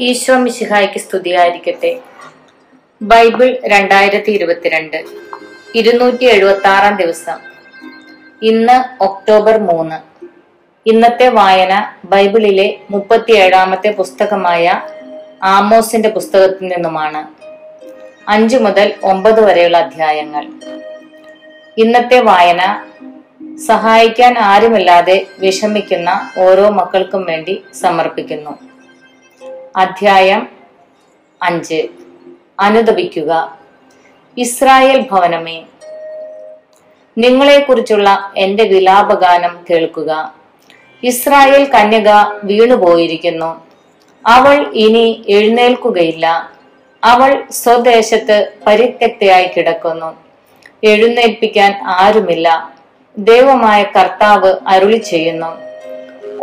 ഈശോ മിശിഹായ്ക്ക് സ്തുതിയായിരിക്കട്ടെ. ബൈബിൾ രണ്ടായിരത്തി ഇരുപത്തിരണ്ട് ഇരുന്നൂറ്റി എഴുപത്തി ആറാം ദിവസം. ഇന്ന് ഒക്ടോബർ മൂന്ന്. ഇന്നത്തെ വായന ബൈബിളിലെ മുപ്പത്തിയേഴാമത്തെ പുസ്തകമായ ആമോസിന്റെ പുസ്തകത്തിൽ നിന്നുമാണ്. അഞ്ചു മുതൽ ഒമ്പത് വരെയുള്ള അധ്യായങ്ങൾ. ഇന്നത്തെ വായന സഹായിക്കാൻ ആരുമില്ലാതെ വിഷമിക്കുന്ന ഓരോ മക്കൾക്കും വേണ്ടി സമർപ്പിക്കുന്നു. അധ്യായം അഞ്ച്. അനുദപിക്കുക. ഇസ്രായേൽ ഭവനമേ നിങ്ങളെക്കുറിച്ചുള്ള എന്റെ വിലാപഗാനം കേൾക്കുക. ഇസ്രായേൽ കന്യക വീണുപോയിരിക്കുന്നു. അവൾ ഇനി എഴുന്നേൽക്കുകയില്ല. അവൾ സ്വദേശത്ത് പരിത്യക്തയായി കിടക്കുന്നു. എഴുന്നേൽപ്പിക്കാൻ ആരുമില്ല. ദൈവമായ കർത്താവ് അരുളി ചെയ്യുന്നു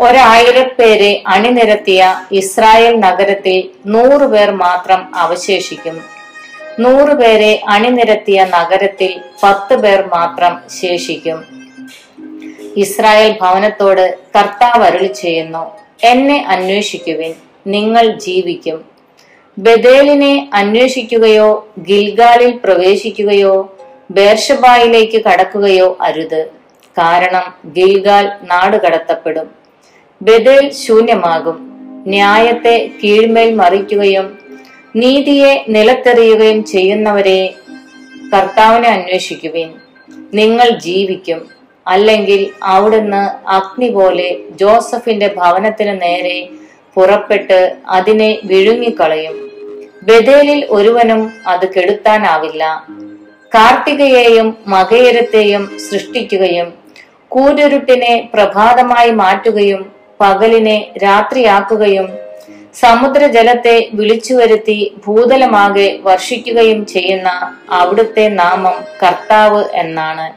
ഒരായിരപ്പേരെ അണിനിരത്തിയ ഇസ്രായേൽ നഗരത്തിൽ നൂറുപേർ മാത്രം അവശേഷിക്കും നൂറുപേരെ അണിനിരത്തിയ നഗരത്തിൽ പത്ത് പേർ മാത്രം ശേഷിക്കും. ഇസ്രായേൽ ഭവനത്തോട് കർത്താവ് അരുളി ചെയ്യുന്നു എന്നെ അന്വേഷിക്കുവിൻ നിങ്ങൾ ജീവിക്കും. ബദേലിനെ അന്വേഷിക്കുകയോ ഗിൽഗാലിൽ പ്രവേശിക്കുകയോ ബേർഷബായിലേക്ക് കടക്കുകയോ അരുത്. കാരണം ഗിൽഗാൽ നാടുകടത്തപ്പെടും. ബദേൽ ശൂന്യമാകും. ന്യായത്തെ കീഴ്മേൽ മറിക്കുകയും നീതിയെ നിലത്തെറിയുകയും ചെയ്യുന്നവരെ കർത്താവിനെ അന്വേഷിക്കുവിൻ. നിങ്ങൾ ജീവിക്കും. അല്ലെങ്കിൽ അവിടുന്ന് അഗ്നി പോലെ ജോസഫിന്റെ ഭവനത്തിന് നേരെ പുറപ്പെട്ട് അതിനെ വിഴുങ്ങിക്കളയും. ബദേലിൽ ഒരുവനും അത് കെടുത്താനാവില്ല. കാർത്തികയെയും മകയരത്തെയും സൃഷ്ടിക്കുകയും കൂരുരുട്ടിനെ പ്രഭാതമായി മാറ്റുകയും പകലിനെ രാത്രിയാക്കുകയും സമുദ്രജലത്തെ വിളിച്ചു വരുത്തി ഭൂതലമാകെ വർഷിക്കുകയും ചെയ്യുന്ന അവിടുത്തെ നാമം കർത്താവ് എന്നാണ്.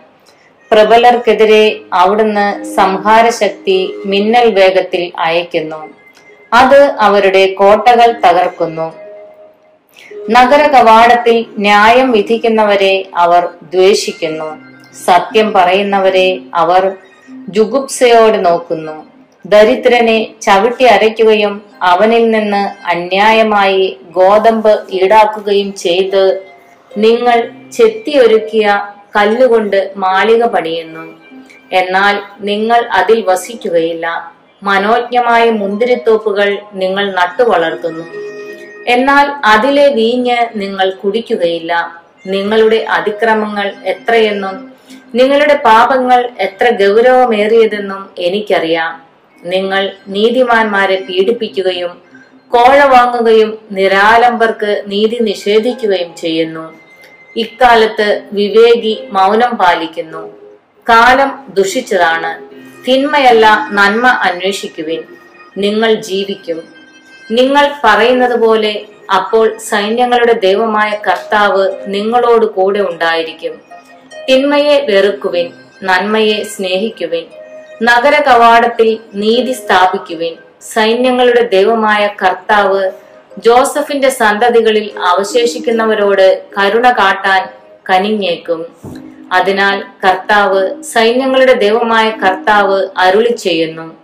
പ്രബലർക്കെതിരെ അവിടുന്ന് സംഹാരശക്തി മിന്നൽ വേഗത്തിൽ അയക്കുന്നു അത് അവരുടെ കോട്ടകൾ തകർക്കുന്നു. നഗര കവാടത്തിൽ ന്യായം വിധിക്കുന്നവരെ അവർ ദ്വേഷിക്കുന്നു. സത്യം പറയുന്നവരെ അവർ ജുഗുപ്സയോട് നോക്കുന്നു. ദരിദ്രനെ ചവിട്ടി അരയ്ക്കുകയും അവനിൽ നിന്ന് അന്യായമായി ഗോതമ്പ് ഈടാക്കുകയും ചെയ്ത് നിങ്ങൾ ചെത്തിയൊരുക്കിയ കല്ലുകൊണ്ട് മാളിക പണിയുന്നു. എന്നാൽ നിങ്ങൾ അതിൽ വസിക്കുകയില്ല. മനോജ്ഞമായ മുന്തിരിത്തോപ്പുകൾ നിങ്ങൾ നട്ടുവളർത്തുന്നു. എന്നാൽ അതിലെ വീഞ്ഞ് നിങ്ങൾ കുടിക്കുകയില്ല. നിങ്ങളുടെ അതിക്രമങ്ങൾ എത്രയെന്നും നിങ്ങളുടെ പാപങ്ങൾ എത്ര ഗൗരവമേറിയതെന്നും എനിക്കറിയാം. നിങ്ങൾ നീതിമാന്മാരെ പീഡിപ്പിക്കുകയും കോഴ വാങ്ങുകയും നിരാലംബർക്ക് നീതി നിഷേധിക്കുകയും ചെയ്യുന്നു. ഇക്കാലത്ത് വിവേകി മൗനം പാലിക്കുന്നു. കാലം ദുഷിച്ചതാണ്. തിന്മയല്ല നന്മ അന്വേഷിക്കുവിൻ. നിങ്ങൾ ജീവിക്കും. നിങ്ങൾ പറയുന്നത് പോലെ അപ്പോൾ സൈന്യങ്ങളുടെ ദൈവമായ കർത്താവ് നിങ്ങളോട് കൂടെ ഉണ്ടായിരിക്കും. തിന്മയെ വെറുക്കുവിൻ നന്മയെ സ്നേഹിക്കുവിൻ. നഗര കവാടത്തിൽ നീതി സ്ഥാപിക്കുവിൻ. സൈന്യങ്ങളുടെ ദൈവമായ കർത്താവ് ജോസഫിന്റെ സന്തതികളിൽ അവശേഷിക്കുന്നവരോട് കരുണ കാട്ടാൻ കനിഞ്ഞേക്കും. അതിനാൽ കർത്താവ് സൈന്യങ്ങളുടെ ദൈവമായ കർത്താവ് അരുളി ചെയ്യുന്നു.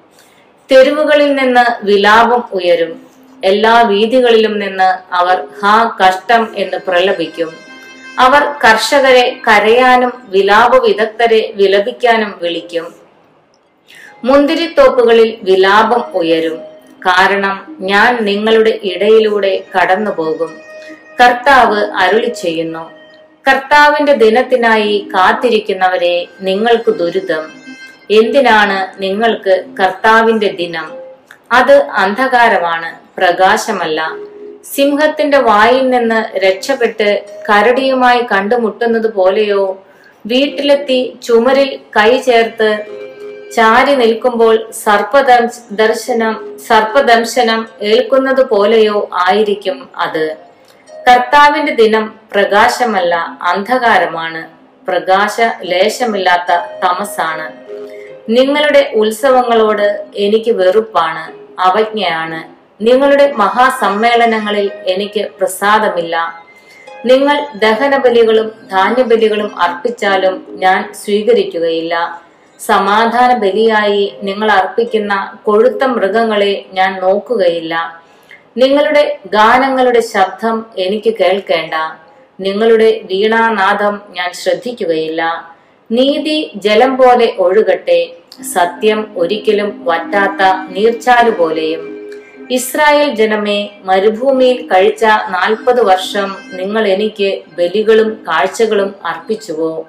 തെരുവുകളിൽ നിന്ന് വിലാപം ഉയരും. എല്ലാ വീതികളിലും നിന്ന് അവർ ഹാ കഷ്ടം എന്ന് പ്രലപിക്കും. അവർ കർഷകരെ കരയാനും വിലാപ വിദഗ്ധരെ വിലപിക്കാനും വിളിക്കും. മുന്തിരിത്തോപ്പുകളിൽ വിലാപം ഉയരും. കാരണം ഞാൻ നിങ്ങളുടെ ഇടയിലൂടെ കടന്നു പോകും കർത്താവ് അരുളി ചെയ്യുന്നു. കർത്താവിന്റെ ദിനത്തിനായി കാത്തിരിക്കുന്നവരെ നിങ്ങൾക്ക് ദുരിതം. എന്തിനാണ് നിങ്ങൾക്ക് കർത്താവിന്റെ ദിനം? അത് അന്ധകാരമാണ് പ്രകാശമല്ല. സിംഹത്തിന്റെ വായിൽ നിന്ന് രക്ഷപ്പെട്ട് കരടിയുമായി കണ്ടുമുട്ടുന്നത് പോലെയോ? വീട്ടിലെത്തി ചുമരിൽ കൈ ചേർത്ത് ചാരി നിൽക്കുമ്പോൾ സർപ്പദംശ ദർശനം സർപ്പദംശനം ഏൽക്കുന്നത് പോലെയോ ആയിരിക്കും അത്. കർത്താവിന്റെ ദിനം പ്രകാശമല്ല അന്ധകാരമാണ്. പ്രകാശ ലേശമില്ലാത്ത തമസാണ്. നിങ്ങളുടെ ഉത്സവങ്ങളോട് എനിക്ക് വെറുപ്പാണ് അവജ്ഞയാണ്. നിങ്ങളുടെ മഹാസമ്മേളനങ്ങളിൽ എനിക്ക് പ്രസാദമില്ല. നിങ്ങൾ ദഹനബലികളും ധാന്യബലികളും അർപ്പിച്ചാലും ഞാൻ സ്വീകരിക്കുകയില്ല. സമാധാന ബലിയായി നിങ്ങൾ അർപ്പിക്കുന്ന കൊഴുത്ത മൃഗങ്ങളെ ഞാൻ നോക്കുകയില്ല. നിങ്ങളുടെ ഗാനങ്ങളുടെ ശബ്ദം എനിക്ക് കേൾക്കേണ്ട. നിങ്ങളുടെ വീണാനാദം ഞാൻ ശ്രദ്ധിക്കുകയില്ല. നീതി ജലം പോലെ ഒഴുകട്ടെ. സത്യം ഒരിക്കലും വറ്റാത്ത നീർച്ചാലു പോലെയും. ഇസ്രായേൽ ജനമേ മരുഭൂമിയിൽ കഴിച്ച നാൽപ്പത് വർഷം നിങ്ങൾ എനിക്ക് ബലികളും കാഴ്ചകളും അർപ്പിച്ചുവോ?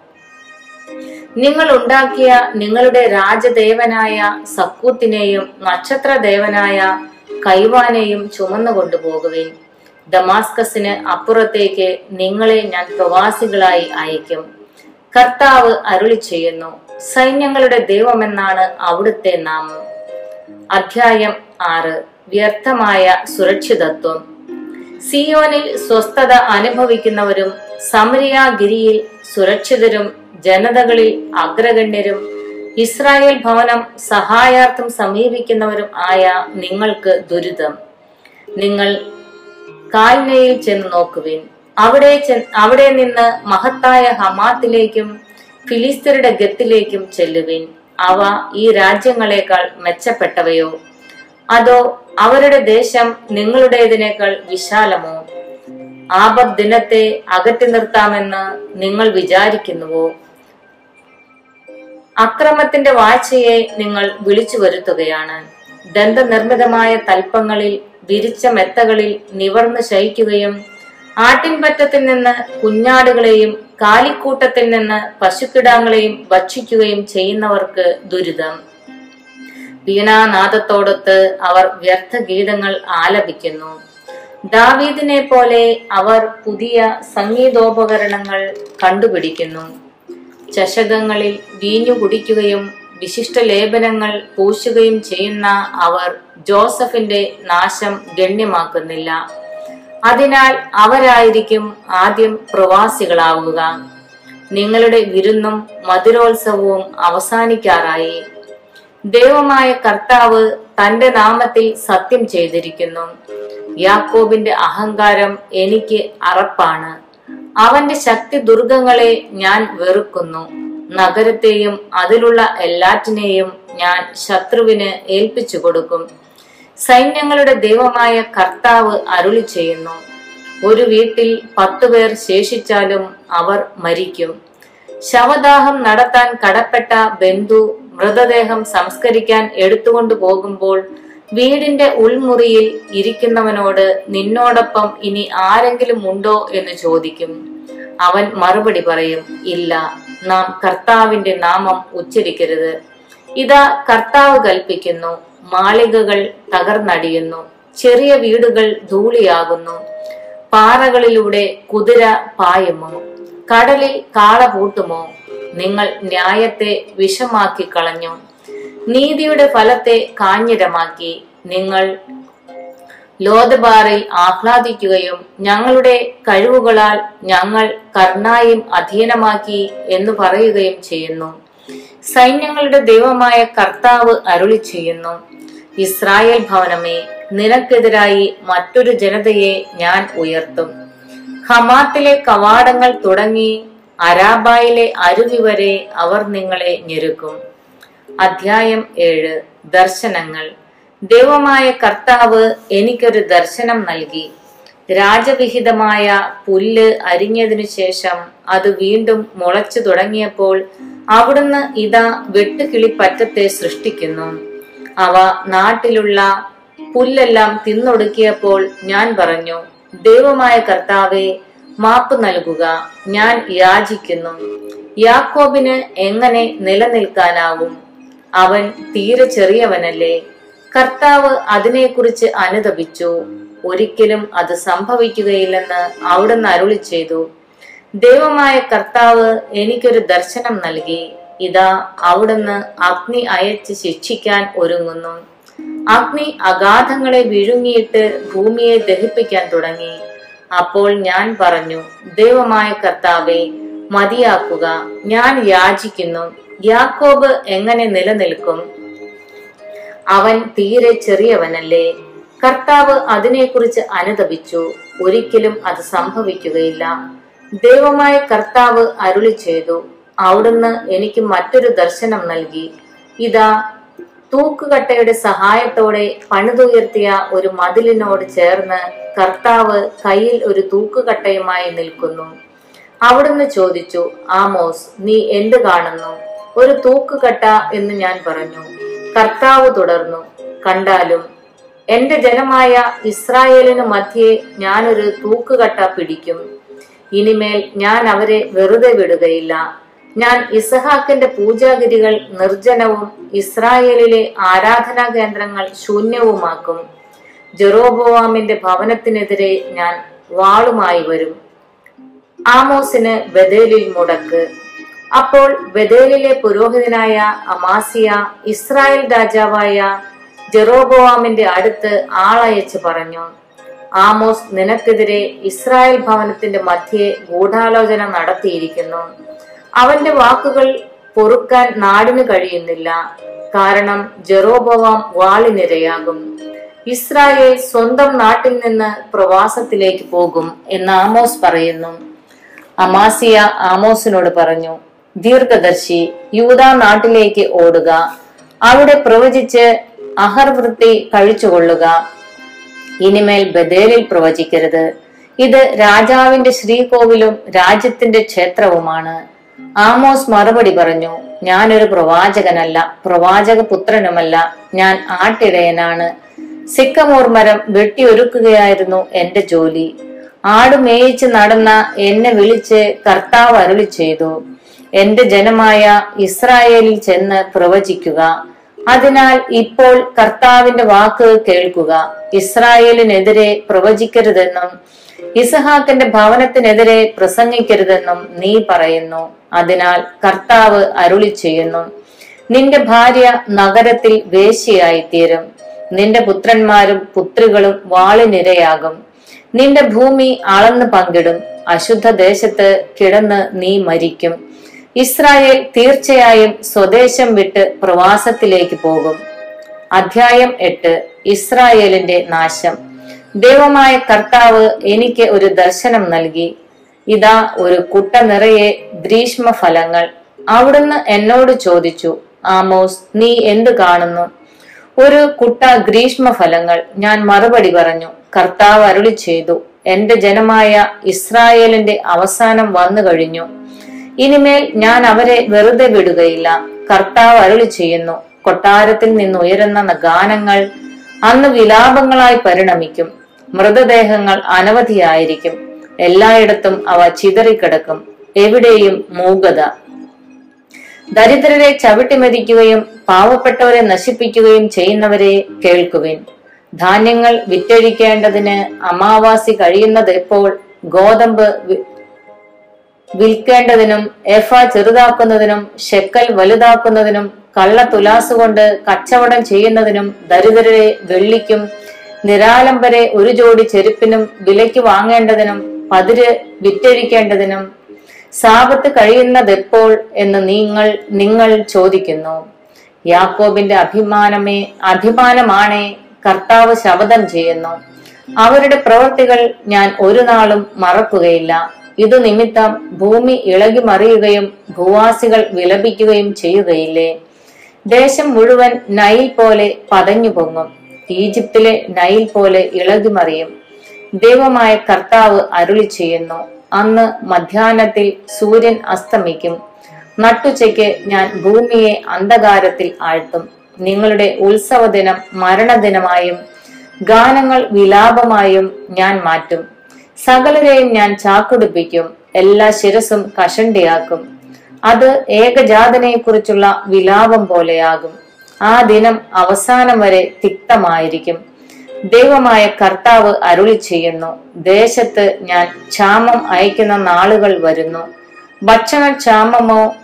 നിങ്ങൾ ഉണ്ടാക്കിയ നിങ്ങളുടെ രാജദേവനായ സക്കൂത്തിനെയും നക്ഷത്രദേവനായ കൈവാനെയും ചുമന്നു കൊണ്ടുപോകുവിൻ. ദമാസ്കസിന് അപ്പുറത്തേക്ക് നിങ്ങളെ ഞാൻ പ്രവാസികളായി അയക്കും കർത്താവ് അരുളി ചെയ്യുന്നു സൈന്യങ്ങളുടെ ദൈവമെന്നാണ് അവിടുത്തെ നാമം. അധ്യായം ആറ് വ്യർത്ഥമായ സുരക്ഷിതത്വം. സിയോനിൽ സ്വസ്ഥത അനുഭവിക്കുന്നവരും സമരിയാഗിരിയിൽ സുരക്ഷിതരും ജനതകളിൽ അഗ്രഗണ്യരും ഇസ്രായേൽ ഭവനം സഹായാർത്ഥം സമീപിക്കുന്നവരും ആയ നിങ്ങൾക്ക് ദുരിതം. നിങ്ങൾ കാൽനയിൽ ചെന്ന് നോക്കുവിൻ. അവിടെ അവിടെ നിന്ന് മഹത്തായ ഹമാത്തിലേക്കും ഫിലിസ്തീനയുടെ ഗത്തിലേക്കും ചെല്ലുവിൻ. അവ ഈ രാജ്യങ്ങളെക്കാൾ മെച്ചപ്പെട്ടവയോ? അതോ അവരുടെ ദേശം നിങ്ങളുടേതിനേക്കാൾ വിശാലമോ? ആപത് ദിനത്തെ അകറ്റി നിർത്താമെന്ന് നിങ്ങൾ വിചാരിക്കുന്നുവോ? അക്രമത്തിന്റെ വാഴ്ചയെ നിങ്ങൾ വിളിച്ചു വരുത്തുകയാണ്. ദന്തനിർമ്മിതമായ തൽപ്പങ്ങളിൽ വിരിച്ച മെത്തകളിൽ നിവർന്ന് ശയിക്കുകയും ആട്ടിൻപറ്റത്തിൽ നിന്ന് കുഞ്ഞാടുകളെയും കാലിക്കൂട്ടത്തിൽ നിന്ന് പശുക്കിടാങ്ങളെയും ഭക്ഷിക്കുകയും ചെയ്യുന്നവർക്ക് ദുരിതം. വീണാനാദത്തോടൊത്ത് അവർ വ്യർത്ഥ ഗീതങ്ങൾ ആലപിക്കുന്നു. ദാവീദിനെ പോലെ അവർ പുതിയ സംഗീതോപകരണങ്ങൾ കണ്ടുപിടിക്കുന്നു. ചഷകങ്ങളിൽ വീഞ്ഞു കുടിക്കുകയും വിശിഷ്ട ലേപനങ്ങൾ പൂശുകയും ചെയ്യുന്ന അവർ ജോസഫിന്റെ നാശം ഗണ്യമാക്കുന്നില്ല. അതിനാൽ അവരായിരിക്കും ആദ്യം പ്രവാസികളാവുക. നിങ്ങളുടെ വിരുന്നും മധുരോത്സവവും അവസാനിക്കാറായി. ദൈവമായ കർത്താവ് തന്റെ നാമത്തിൽ സത്യം ചെയ്തിരിക്കുന്നു. യാക്കോബിന്റെ അഹങ്കാരം എനിക്ക് അറപ്പാണ്. അവന്റെ ശക്തി ദുർഗങ്ങളെ ഞാൻ വെറുക്കുന്നു. നഗരത്തെയും അതിലുള്ള എല്ലാറ്റിനെയും ഞാൻ ശത്രുവിന് ഏൽപ്പിച്ചു കൊടുക്കും. സൈന്യങ്ങളുടെ ദൈവമായ കർത്താവ് അരുളി ചെയ്യുന്നു. ഒരു വീട്ടിൽ പത്തുപേർ ശേഷിച്ചാലും അവർ മരിക്കും. ശവദാഹം നടത്താൻ കടപ്പെട്ട ബന്ധു മൃതദേഹം സംസ്കരിക്കാൻ എടുത്തുകൊണ്ടു പോകുമ്പോൾ വീടിന്റെ ഉൾമുറിയിൽ ഇരിക്കുന്നവനോട് നിന്നോടൊപ്പം ഇനി ആരെങ്കിലും ഉണ്ടോ എന്ന് ചോദിക്കും. അവൻ മറുപടി പറയും ഇല്ല നാം കർത്താവിന്റെ നാമം ഉച്ചരിക്കരുത്. ഇതാ കർത്താവ് കൽപ്പിക്കുന്നു മാളികകൾ തകർന്നടിയുന്നു ചെറിയ വീടുകൾ ധൂളിയാകുന്നു പാറകളിലൂടെ കുതിര പായുമോ? കടലിൽ കാള പൂട്ടുമോ? നിങ്ങൾ ന്യായത്തെ വിഷമാക്കി കളഞ്ഞു നീതിയുടെ ഫലത്തെ കാഞ്ഞിരമാക്കി നിങ്ങൾ ലോതബാറിൽ ആഹ്ലാദിക്കുകയും ഞങ്ങളുടെ കഴിവുകളാൽ ഞങ്ങൾ കർണായും അധീനമാക്കി എന്ന് പറയുകയും ചെയ്യുന്നു. സൈന്യങ്ങളുടെ ദൈവമായ കർത്താവ് അരുളി ചെയ്യുന്നു. ഇസ്രായേൽ ഭവനമേ നിനക്കെതിരായി മറ്റൊരു ജനതയെ ഞാൻ ഉയർത്തും. ഹമാത്തിലെ കവാടങ്ങൾ തുടങ്ങി അരാബായിലെ അരുവി വരെ അവർ നിങ്ങളെ ഞെരുക്കും. അധ്യായം ഏഴ്. ദർശനങ്ങൾ. ദൈവമായ കർത്താവ് എനിക്കൊരു ദർശനം നൽകി. രാജവിഹിതമായ പുല്ല് അരിഞ്ഞതിനു ശേഷം അത് വീണ്ടും മുളച്ചു തുടങ്ങിയപ്പോൾ അവിടുന്ന് ഇതാ വെട്ടുകിളിപ്പറ്റത്തെ സൃഷ്ടിക്കുന്നു. അവ നാട്ടിലുള്ള പുല്ലെല്ലാം തിന്നൊടുക്കിയപ്പോൾ ഞാൻ പറഞ്ഞു ദൈവമായ കർത്താവെ മാപ്പ് നൽകുക. ഞാൻ യാചിക്കുന്നു. യാക്കോബിന് എങ്ങനെ നിലനിൽക്കാനാവും അവൻ തീരെ ചെറിയവനല്ലേ? കർത്താവ് അതിനെക്കുറിച്ച് അനുതപിച്ചു. ഒരിക്കലും അത് സംഭവിക്കുകയില്ലെന്ന് അവിടുന്ന് അരുളി ചെയ്തു. ദൈവമായ കർത്താവ് എനിക്കൊരു ദർശനം നൽകി. ഇതാ അവിടുന്ന് അഗ്നി അയച്ച് ശിക്ഷിക്കാൻ ഒരുങ്ങുന്നു. അഗ്നി അഗാധങ്ങളെ വിഴുങ്ങിയിട്ട് ഭൂമിയെ ദഹിപ്പിക്കാൻ തുടങ്ങി. അപ്പോൾ ഞാൻ പറഞ്ഞു ദൈവമായ കർത്താവെ മതിയാക്കുക. ഞാൻ യാചിക്കുന്നു. യാക്കോബ് എങ്ങനെ നിലനിൽക്കും? അവൻ തീരെ ചെറിയവനല്ലേ? കർത്താവ് അതിനെക്കുറിച്ച് അനുതപിച്ചു. ഒരിക്കലും അത് സംഭവിക്കുകയില്ല. ദൈവമായ കർത്താവ് അരുളി ചെയ്തു അവിടുന്ന് എനിക്ക് മറ്റൊരു ദർശനം നൽകി. ഇതാ തൂക്കുകട്ടയുടെ സഹായത്തോടെ പണിതുയർത്തിയ ഒരു മതിലിനോട് ചേർന്ന് കർത്താവ് കയ്യിൽ ഒരു തൂക്കുകട്ടയുമായി നിൽക്കുന്നു. അവിടുന്ന് ചോദിച്ചു ആമോസ് നീ എന്ത് കാണുന്നു? ഒരു തൂക്കുകട്ട എന്ന് ഞാൻ പറഞ്ഞു. കർത്താവ് തുടർന്നു കണ്ടാലും എന്റെ ജനമായ ഇസ്രായേലിന് മധ്യേ ഞാനൊരു തൂക്കുകട്ട പിടിക്കും. ഇനിമേൽ ഞാൻ അവരെ വെറുതെ വിടുകയില്ല. ഞാൻ ഇസഹാക്കിന്റെ പൂജാഗിരികൾ നിർജനവും ഇസ്രായേലിലെ ആരാധനാ കേന്ദ്രങ്ങൾ ശൂന്യവുമാക്കും. ജെറോബോവാമിന്റെ ഭവനത്തിനെതിരെ ഞാൻ വാളുമായി വരും. ആമോസിന് ബദേലിൽ മുടക്ക്. അപ്പോൾ ബദേലിലെ പുരോഹിതനായ അമാസിയ ഇസ്രായേൽ രാജാവായ ജെറോബോവാമിന്റെ അടുത്ത് ആളയച്ച് പറഞ്ഞു ആമോസ് നിനക്കെതിരെ ഇസ്രായേൽ ഭവനത്തിന്റെ മധ്യേ ഗൂഢാലോചന നടത്തിയിരിക്കുന്നു. അവന്റെ വാക്കുകൾ പൊറുക്കാൻ നാടിന് കഴിയുന്നില്ല. കാരണം ജെറോബോവാം വാളിനിരയാകും. ഇസ്രായേൽ സ്വന്തം നാട്ടിൽ നിന്ന് പ്രവാസത്തിലേക്ക് പോകും എന്ന് ആമോസ് പറയുന്നു. അമാസിയ ആമോസിനോട് പറഞ്ഞു ദീർഘദർശി യൂത നാട്ടിലേക്ക് ഓടുക. അവിടെ പ്രവചിച്ച് അഹർവൃത്തി കഴിച്ചുകൊള്ളുക. ഇനിമേൽ ബദേലിൽ പ്രവചിക്കരുത്. ഇത് രാജാവിന്റെ ശ്രീകോവിലും രാജ്യത്തിന്റെ ക്ഷേത്രവുമാണ്. ആമോസ് മറുപടി പറഞ്ഞു ഞാനൊരു പ്രവാചകനല്ല പ്രവാചക പുത്രനുമല്ല ഞാൻ ആട്ടിടയനാണ്. സിക്കമോർ മരം വെട്ടിയൊരുക്കുകയായിരുന്നു എന്റെ ജോലി. ആട് മേയിച്ച് നടന്ന എന്നെ വിളിച്ച് കർത്താവ് അരുളി ചെയ്തു എന്റെ ജനമായ ഇസ്രായേലിൽ ചെന്ന് പ്രവചിക്കുക. അതിനാൽ ഇപ്പോൾ കർത്താവിന്റെ വാക്ക് കേൾക്കുക. ഇസ്രായേലിനെതിരെ പ്രവചിക്കരുതെന്നും ഇസഹാക്കിന്റെ ഭവനത്തിനെതിരെ പ്രസംഗിക്കരുതെന്നും നീ പറയുന്നു. അതിനാൽ കർത്താവ് അരുളി ചെയ്യുന്നു. നിന്റെ ഭാര്യ നഗരത്തിൽ വേശിയായി തീരും നിന്റെ പുത്രന്മാരും പുത്രികളും വാളിനിരയാകും. നിന്റെ ഭൂമി അളന്ന് പങ്കിടും. അശുദ്ധ ദേശത്ത് കിടന്ന് നീ മരിക്കും. ഇസ്രായേൽ തീർച്ചയായും സ്വദേശം വിട്ട് പ്രവാസത്തിലേക്ക് പോകും. അധ്യായം എട്ട് ഇസ്രായേലിന്റെ നാശം. ദൈവമായ കർത്താവ് എനിക്ക് ഒരു ദർശനം നൽകി. ഇതാ ഒരു കുട്ട നിറയെ ഗ്രീഷ്മ ഫലങ്ങൾ അവിടുന്ന് എന്നോട് ചോദിച്ചു ആമോസ് നീ എന്ത് കാണുന്നു? ഒരു കുട്ട ഗ്രീഷ്മ ഫലങ്ങൾ ഞാൻ മറുപടി പറഞ്ഞു. കർത്താവ് അരുളി ചെയ്തു എന്റെ ജനമായ ഇസ്രായേലിന്റെ അവസാനം വന്നു കഴിഞ്ഞു ഇനിമേൽ ഞാൻ അവരെ വെറുതെ വിടുകയില്ല. കർത്താവ് അരുളി ചെയ്യുന്നു കൊട്ടാരത്തിൽ നിന്ന് ഉയരുന്ന ഗാനങ്ങൾ അന്ന് വിലാപങ്ങളായി പരിണമിക്കും. മൃതദേഹങ്ങൾ അനവധിയായിരിക്കും. എല്ലായിടത്തും അവ ചിതറിക്കിടക്കും. എവിടെയും മൂകത. ദരിദ്രരെ ചവിട്ടിമതിക്കുകയും പാവപ്പെട്ടവരെ നശിപ്പിക്കുകയും ചെയ്യുന്നവരെ കേൾക്കുവിൻ. ധാന്യങ്ങൾ വിറ്റഴിക്കേണ്ടതിന് അമാവാസി കഴിയുന്നത് എപ്പോൾ ഗോതമ്പ് വിൽക്കേണ്ടതിനും എഫ ചെറുതാക്കുന്നതിനും ഷെക്കൽ വലുതാക്കുന്നതിനും കള്ള തുലാസ് കൊണ്ട് കച്ചവടം ചെയ്യുന്നതിനും ദരിദ്രരെ വെള്ളിക്കും നിരാലംബരെ ഒരു ജോഡി ചെരുപ്പിനും വിലയ്ക്ക് വാങ്ങേണ്ടതിനും പതിര് വിറ്റഴിക്കേണ്ടതിനും സാപത്ത് കഴിയുന്നതെപ്പോൾ എന്ന് നിങ്ങൾ നിങ്ങൾ ചോദിക്കുന്നു. യാക്കോബിന്റെ അഭിമാനമേ അഭിമാനമാണേ കർത്താവ് ശപഥം ചെയ്യുന്നു. അവരുടെ പ്രവൃത്തികൾ ഞാൻ ഒരു നാളും മറക്കുകയില്ല. ഇതു നിമിത്തം ഭൂമി ഇളകി മറിയുകയും ഭൂവാസികൾ വിലപിക്കുകയും ചെയ്യുകയില്ലേ? ദേശം മുഴുവൻ നൈൽ പോലെ പതഞ്ഞു പൊങ്ങും. ഈജിപ്തിലെ നൈൽ പോലെ ഇളകി മറിയും. ദൈവമായ കർത്താവ് അരുളി ചെയ്യുന്നു അന്ന് മധ്യാഹ്നത്തിൽ സൂര്യൻ അസ്തമിക്കും. നട്ടുച്ചയ്ക്ക് ഞാൻ ഭൂമിയെ അന്ധകാരത്തിൽ ആഴ്ത്തും. നിങ്ങളുടെ ഉത്സവദിനം മരണദിനമായും ഗാനങ്ങൾ വിലാപമായും ഞാൻ മാറ്റും. സകലരെയും ഞാൻ ചാക്കുടിപ്പിക്കും എല്ലാ ശിരസും കഷണ്ടിയാക്കും. അത് ഏകജാതനെ കുറിച്ചുള്ള വിലാപം പോലെയാകും. ആ ദിനം അവസാനം വരെ തിക്തമായിരിക്കും. ദൈവമായ കർത്താവ് അരുളി ചെയ്യുന്നു ദേശത്ത് ഞാൻ ക്ഷാമം അയക്കുന്ന നാളുകൾ വരുന്നു. ഭക്ഷണ ക്ഷാമമോ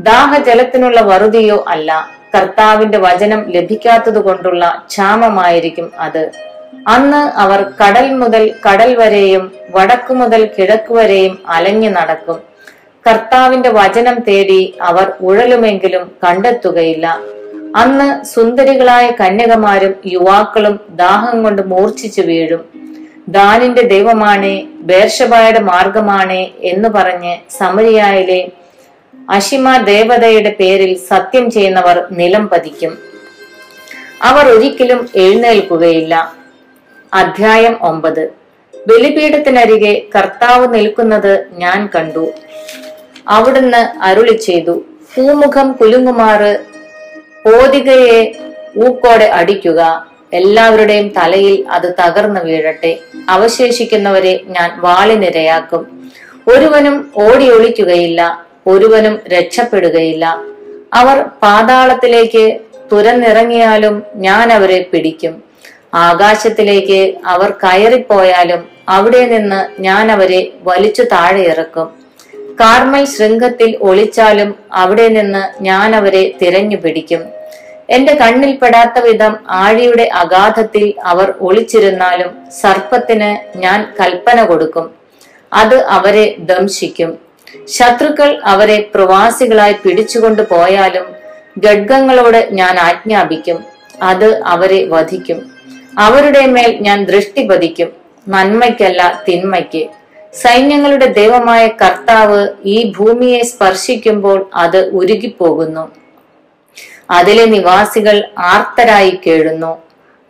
ദാഹജലത്തിനുള്ള വറുതിയോ അല്ല കർത്താവിന്റെ വചനം ലഭിക്കാത്തത് കൊണ്ടുള്ള ക്ഷാമമായിരിക്കും അത്. അന്ന് അവർ കടൽ മുതൽ കടൽ വരെയും വടക്കു മുതൽ കിഴക്ക് വരെയും അലഞ്ഞു നടക്കും. കർത്താവിന്റെ വചനം തേടി അവർ ഉഴലുമെങ്കിലും കണ്ടെത്തുകയില്ല. അന്ന് സുന്ദരികളായ കന്യകമാരും യുവാക്കളും ദാഹം കൊണ്ട് മൂർച്ഛിച്ചു വീഴും. ദാനിന്റെ ദൈവമാണേ ബേർഷബായുടെ മാർഗമാണേ എന്ന് പറഞ്ഞ് സമരിയായിലെ അഷിമ ദേവതയുടെ പേരിൽ സത്യം ചെയ്യുന്നവർ നിലം പതിക്കും. അവർ ഒരിക്കലും എഴുന്നേൽക്കുകയില്ല. അധ്യായം ഒമ്പത്. ബലിപീഠത്തിനരികെ കർത്താവ് നിൽക്കുന്നത് ഞാൻ കണ്ടു. അവിടുന്ന് അരുളി ചെയ്തു പൂമുഖം കുലുങ്ങുമാറ് പോതികയെ ഊക്കോടെ അടിക്കുക. എല്ലാവരുടെയും തലയിൽ അത് തകർന്നു വീഴട്ടെ. അവശേഷിക്കുന്നവരെ ഞാൻ വാളിനിരയാക്കും. ഒരുവനും ഓടി ഒളിക്കുകയില്ല ഒരുവനും രക്ഷപ്പെടുകയില്ല. അവർ പാതാളത്തിലേക്ക് തുരന്നിറങ്ങിയാലും ഞാൻ അവരെ പിടിക്കും. ആകാശത്തിലേക്ക് അവർ കയറിപ്പോയാലും അവിടെ നിന്ന് ഞാൻ അവരെ വലിച്ചു താഴെ ഇറക്കും. കാർമൽ ശൃംഗത്തിൽ ഒളിച്ചാലും അവിടെ നിന്ന് ഞാൻ അവരെ തിരഞ്ഞു പിടിക്കും. എന്റെ കണ്ണിൽ പെടാത്ത വിധം ആഴിയുടെ അഗാധത്തിൽ അവർ ഒളിച്ചിരുന്നാലും സർപ്പത്തിന് ഞാൻ കൽപ്പന കൊടുക്കും. അത് അവരെ ദംശിക്കും. ശത്രുക്കൾ അവരെ പ്രവാസികളായി പിടിച്ചുകൊണ്ടു പോയാലും ഗഡ്ഗങ്ങളോട് ഞാൻ ആജ്ഞാപിക്കും. അത് അവരെ വധിക്കും. അവരുടെ മേൽ ഞാൻ ദൃഷ്ടി പതിക്കും. നന്മയ്ക്കല്ല തിന്മയ്ക്ക്. സൈന്യങ്ങളുടെ ദൈവമായ കർത്താവ് ഈ ഭൂമിയെ സ്പർശിക്കുമ്പോൾ അത് ഉരുകിപ്പോകുന്നു. അതിലെ നിവാസികൾ ആർത്തരായി കേഴുന്നു.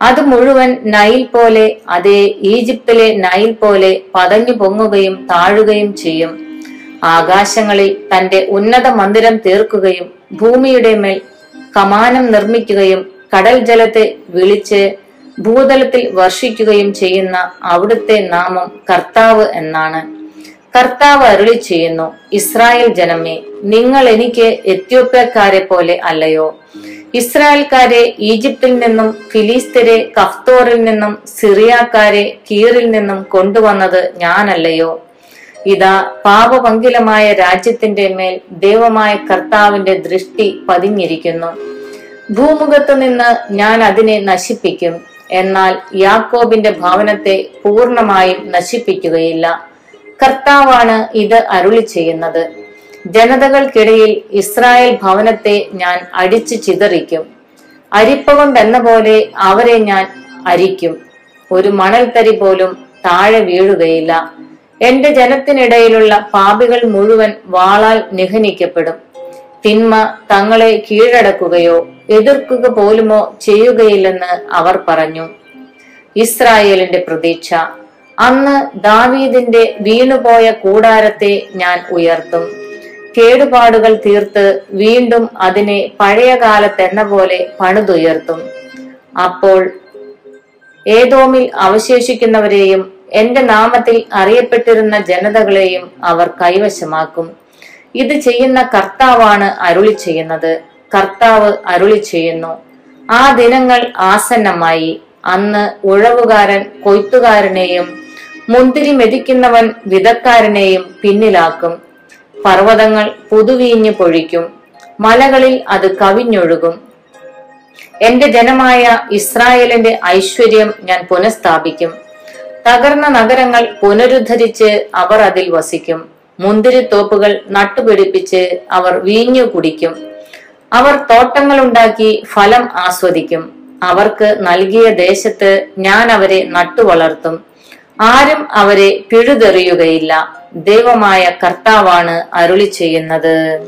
അത് മുഴുവൻ നൈൽ പോലെ അതേ ഈജിപ്തിലെ നൈൽ പോലെ പതഞ്ഞു പൊങ്ങുകയും താഴുകയും ചെയ്യും. ആകാശങ്ങളിൽ തന്റെ ഉന്നത മന്ദിരം തീർക്കുകയും ഭൂമിയുടെ മേൽ കമാനം നിർമ്മിക്കുകയും കടൽ ജലത്തെ വിളിച്ച് ഭൂതലത്തിൽ വർഷിക്കുകയും ചെയ്യുന്ന അവിടുത്തെ നാമം കർത്താവ് എന്നാണ്. കർത്താവ് അരുളി ചെയ്യുന്നു ഇസ്രായേൽ ജനമേ നിങ്ങൾ എനിക്ക് എത്യോപ്യക്കാരെ പോലെ അല്ലയോ? ഇസ്രായേൽക്കാരെ ഈജിപ്തിൽ നിന്നും ഫിലിസ്തരെ കഫ്തോറിൽ നിന്നും സിറിയാക്കാരെ കീറിൽ നിന്നും കൊണ്ടുവന്നത് ഞാനല്ലയോ? ഇതാ പാപപങ്കിലമായ രാജ്യത്തിന്റെ മേൽ ദൈവമായ കർത്താവിന്റെ ദൃഷ്ടി പതിഞ്ഞിരിക്കുന്നു. ഭൂമുഖത്ത് നിന്ന് ഞാൻ അതിനെ നശിപ്പിക്കും. എന്നാൽ യാക്കോബിന്റെ ഭവനത്തെ പൂർണമായും നശിപ്പിക്കുകയില്ല. കർത്താവാണ് ഇത് അരുളി ചെയ്യുന്നത്. ജനതകൾക്കിടയിൽ ഇസ്രായേൽ ഭവനത്തെ ഞാൻ അടിച്ചു ചിതറിക്കും. അരിപ്പ കൊണ്ടെന്ന പോലെ അവരെ ഞാൻ അരിക്കും. ഒരു മണൽത്തരി പോലും താഴെ വീഴുകയില്ല. എന്റെ ജനത്തിനിടയിലുള്ള പാപികൾ മുഴുവൻ വാളാൽ നിഹനിക്കപ്പെടും. തിന്മ തങ്ങളെ കീഴടക്കുകയോ എതിർക്കുക പോലുമോ ചെയ്യുകയില്ലെന്ന് അവർ പറഞ്ഞു. ഇസ്രായേലിന്റെ പ്രതീക്ഷ അന്ന് ദാവീദിന്റെ വീണുപോയ കൂടാരത്തെ ഞാൻ ഉയർത്തും. കേടുപാടുകൾ തീർത്ത് വീണ്ടും അതിനെ പഴയ കാലത്തെന്ന പോലെ പണിതുയർത്തും. അപ്പോൾ ഏതോമിൽ അവശേഷിക്കുന്നവരെയും എന്റെ നാമത്തിൽ അറിയപ്പെട്ടിരുന്ന ജനതകളെയും അവർ കൈവശമാക്കും. ഇത് ചെയ്യുന്ന കർത്താവാണ് അരുളി ചെയ്യുന്നത്. കർത്താവ് അരുളി ചെയ്യുന്നു. ആ ദിനങ്ങൾ ആസന്നമായി. അന്ന് ഉഴവുകാരൻ കൊയ്ത്തുകാരനെയും മുന്തിരി മെതിക്കുന്നവൻ വിധക്കാരനെയും പിന്നിലാക്കും. പർവതങ്ങൾ പുതുവീഞ്ഞു പൊഴിക്കും. മലകളിൽ അത് കവിഞ്ഞൊഴുകും. എന്റെ ജനമായ ഇസ്രായേലിന്റെ ഐശ്വര്യം ഞാൻ പുനഃസ്ഥാപിക്കും. തകർന്ന നഗരങ്ങൾ പുനരുദ്ധരിച്ച് അവർ അതിൽ വസിക്കും. മുന്തിരിത്തോപ്പുകൾ നട്ടുപിടിപ്പിച്ച് അവർ വീഞ്ഞു കുടിക്കും. അവർ തോട്ടങ്ങളുണ്ടാക്കി ഫലം ആസ്വദിക്കും. അവർക്ക് നൽകിയ ദേശത്ത് ഞാൻ അവരെ നട്ടുവളർത്തും. ആരും അവരെ പിഴുതെറിയുകയില്ല. ദൈവമായ കർത്താവാണ് അരുളി ചെയ്യുന്നത്